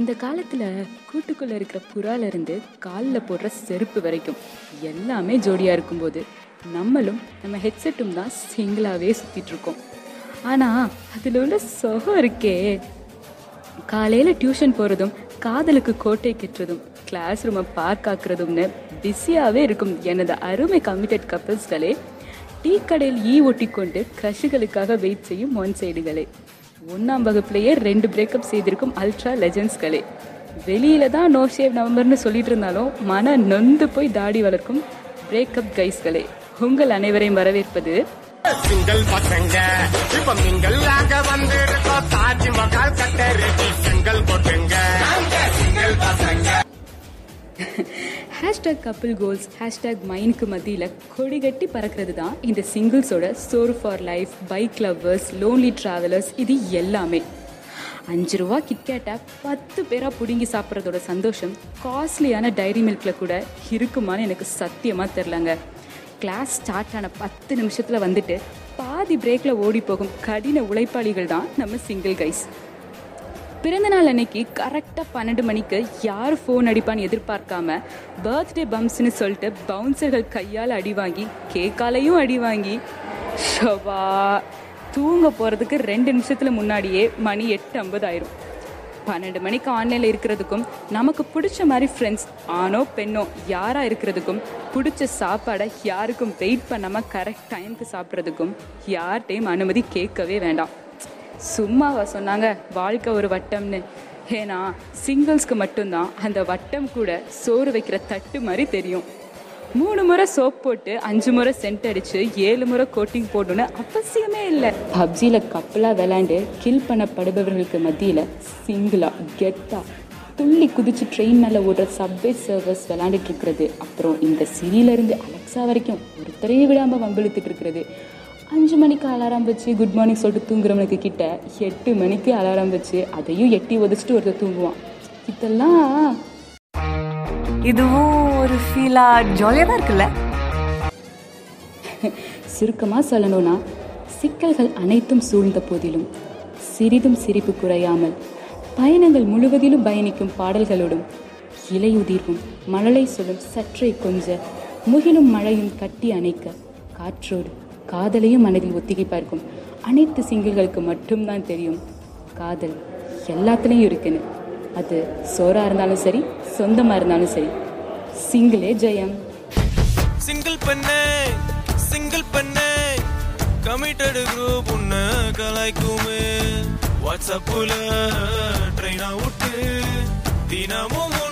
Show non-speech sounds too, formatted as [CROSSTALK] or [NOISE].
இந்த காலத்துல கூட்டுக்குள்ள இருக்கிற புறால இருந்து காலில் போடுற செருப்பு வரைக்கும் எல்லாமே ஜோடியா இருக்கும்போது நம்மளும் நம்ம ஹெட்செட்டும் தான் சிங்கிளாவே சுத்திட்டு இருக்கோம். ஆனா அதுல உள்ள சுகம் இருக்கே. காலையில டியூஷன் போறதும் காதலுக்கு கோட்டை கட்டுறதும் கிளாஸ் ரூமை பார்க் ஆக்குறதும்னு பிஸியாவே இருக்கும் எனது அருமை கமிட்டட் கப்பிள்ஸ்களே டீ கடையில் ஈ ஒட்டி கொண்டு க்ரஷுகளுக்காக வெயிட் செய்யும் ஒன் சைடுகளே. ஒன்றாம் வகுப்புலயே ரெண்டு பிரேக்கப் செய்திருக்கும் அல்ட்ரா லெஜண்ட்ஸ்களே வெளியில தான் நோ ஷேவ் நவம்பர்னு சொல்லிட்டு இருந்தாலும் மன நொந்து போய் தாடி வளர்க்கும் பிரேக்கப் கைஸ்களே உங்கள் அனைவரையும் வரவேற்பது சிங்கிள் பசங்க இப்ப நீங்கள் ஆக வந்திருக்கோம். தாஜ்மஹால் கட்ட ready hashtag couple goals hashtag மைனுக்கு மத்தியில் கொடி கட்டி பறக்கிறது தான் இந்த சிங்கிள்ஸோட சோர் for life bike lovers lonely travellers இது எல்லாமே. அஞ்சு ரூபா கிட்கேட்டை பத்து பேராக பிடுங்கி சாப்பிட்றதோட சந்தோஷம் காஸ்ட்லியான டைரி மில்கில் கூட இருக்குமான்னு எனக்கு சத்தியமாக தெரிலங்க. கிளாஸ் ஸ்டார்ட் ஆன பத்து நிமிஷத்தில் வந்துட்டு பாதி பிரேக்கில் ஓடி போகும் கடின உழைப்பாளிகள் தான் நம்ம சிங்கிள் கைஸ் பிறந்தநாள் அன்னைக்கு கரெக்டாக பன்னெண்டு மணிக்கு யார் ஃபோன் அடிப்பான்னு எதிர்பார்க்காம பர்த்டே பம்ப்ஸ்னு சொல்லிட்டு பவுன்சர்கள் கையால் அடி வாங்கி கேக்காலையும் அடி வாங்கி ஷவா தூங்க போகிறதுக்கு ரெண்டு நிமிஷத்தில் முன்னாடியே மணி எட்டு ஐம்பது ஆயிரும். பன்னெண்டு மணிக்கு ஆன்லைனில் இருக்கிறதுக்கும் நமக்கு பிடிச்ச மாதிரி ஃப்ரெண்ட்ஸ் ஆணோ பெண்ணோ யாராக இருக்கிறதுக்கும் பிடிச்ச சாப்பாடை யாருக்கும் வெயிட் பண்ணாமல் கரெக்ட் டைமுக்கு சாப்பிட்றதுக்கும் யார்கிட்டையும் அனுமதி கேட்கவே வேண்டாம். சும்மாவா சொன்னாங்க? வாழ்க்கை ஒரு வட்டம்னு. ஏன்னா சிங்கிள்ஸ்க்கு மட்டும்தான் அந்த வட்டம் கூட சோறு வைக்கிற தட்டு மாதிரி தெரியும். மூணு முறை சோப் போட்டு அஞ்சு முறை சென்ட் அடிச்சு ஏழு முறை கோட்டிங் போடணும்னு அவசியமே இல்லை. பப்ஜியில் கப்பலாக விளாண்டு கில் பண்ணப்படுபவர்களுக்கு மத்தியில் சிங்கிளாக கெத்தாக துள்ளி குதிச்சு ட்ரெயின் மேலே ஓடுற சப்வே சர்வஸ் விளாண்டுட்டு இருக்கிறது. அப்புறம் இந்த சிறியிலேருந்து அலெக்ஸா வரைக்கும் ஒருத்தரையும் விடாமல் வம்பிழுத்துட்டு இருக்கிறது. அஞ்சு மணிக்கு அலாரம் வச்சு குட் மார்னிங் சொல்லிட்டு தூங்குறவனுக்கு கிட்ட எட்டு மணிக்கு அலாரம் வச்சு அதையும் எட்டி உதச்சிட்டு ஒருத்தர் தூங்குவான். இதெல்லாம் இதுவும் ஒரு ஃபீலா ஜாலியா தான் இருக்குல்ல? [LAUGHS] சுருக்கமாக சொல்லணும்னா சிக்கல்கள் அனைத்தும் சூழ்ந்த போதிலும் சிறிதும் சிரிப்பு குறையாமல் பயணங்கள் முழுவதிலும் பயணிக்கும் பாடல்களோடும் இலையுதிர்வும் மழலை சொல்லும் சற்றே கொஞ்ச முகிலும் மழையும் கட்டி அணைக்க காற்றோடு காதலையும் மனதில் ஒத்திகைப்பாக இருக்கும் அனைத்து சிங்கிள்களுக்கு மட்டும்தான் தெரியும். காதல் எல்லாத்துலேயும் இருக்குன்னு. அது சோறாக இருந்தாலும் சரி சொந்தமாக இருந்தாலும் சரி. சிங்கிளே ஜெயம். சிங்கிள் பண்ணே சிங்கிள் பண்ணே. கமிட்டடு குரூப் உன்னை கலாய்க்குமே. வாட்ஸ்அப்புல ட்ரெயினா விட்டு தினமும்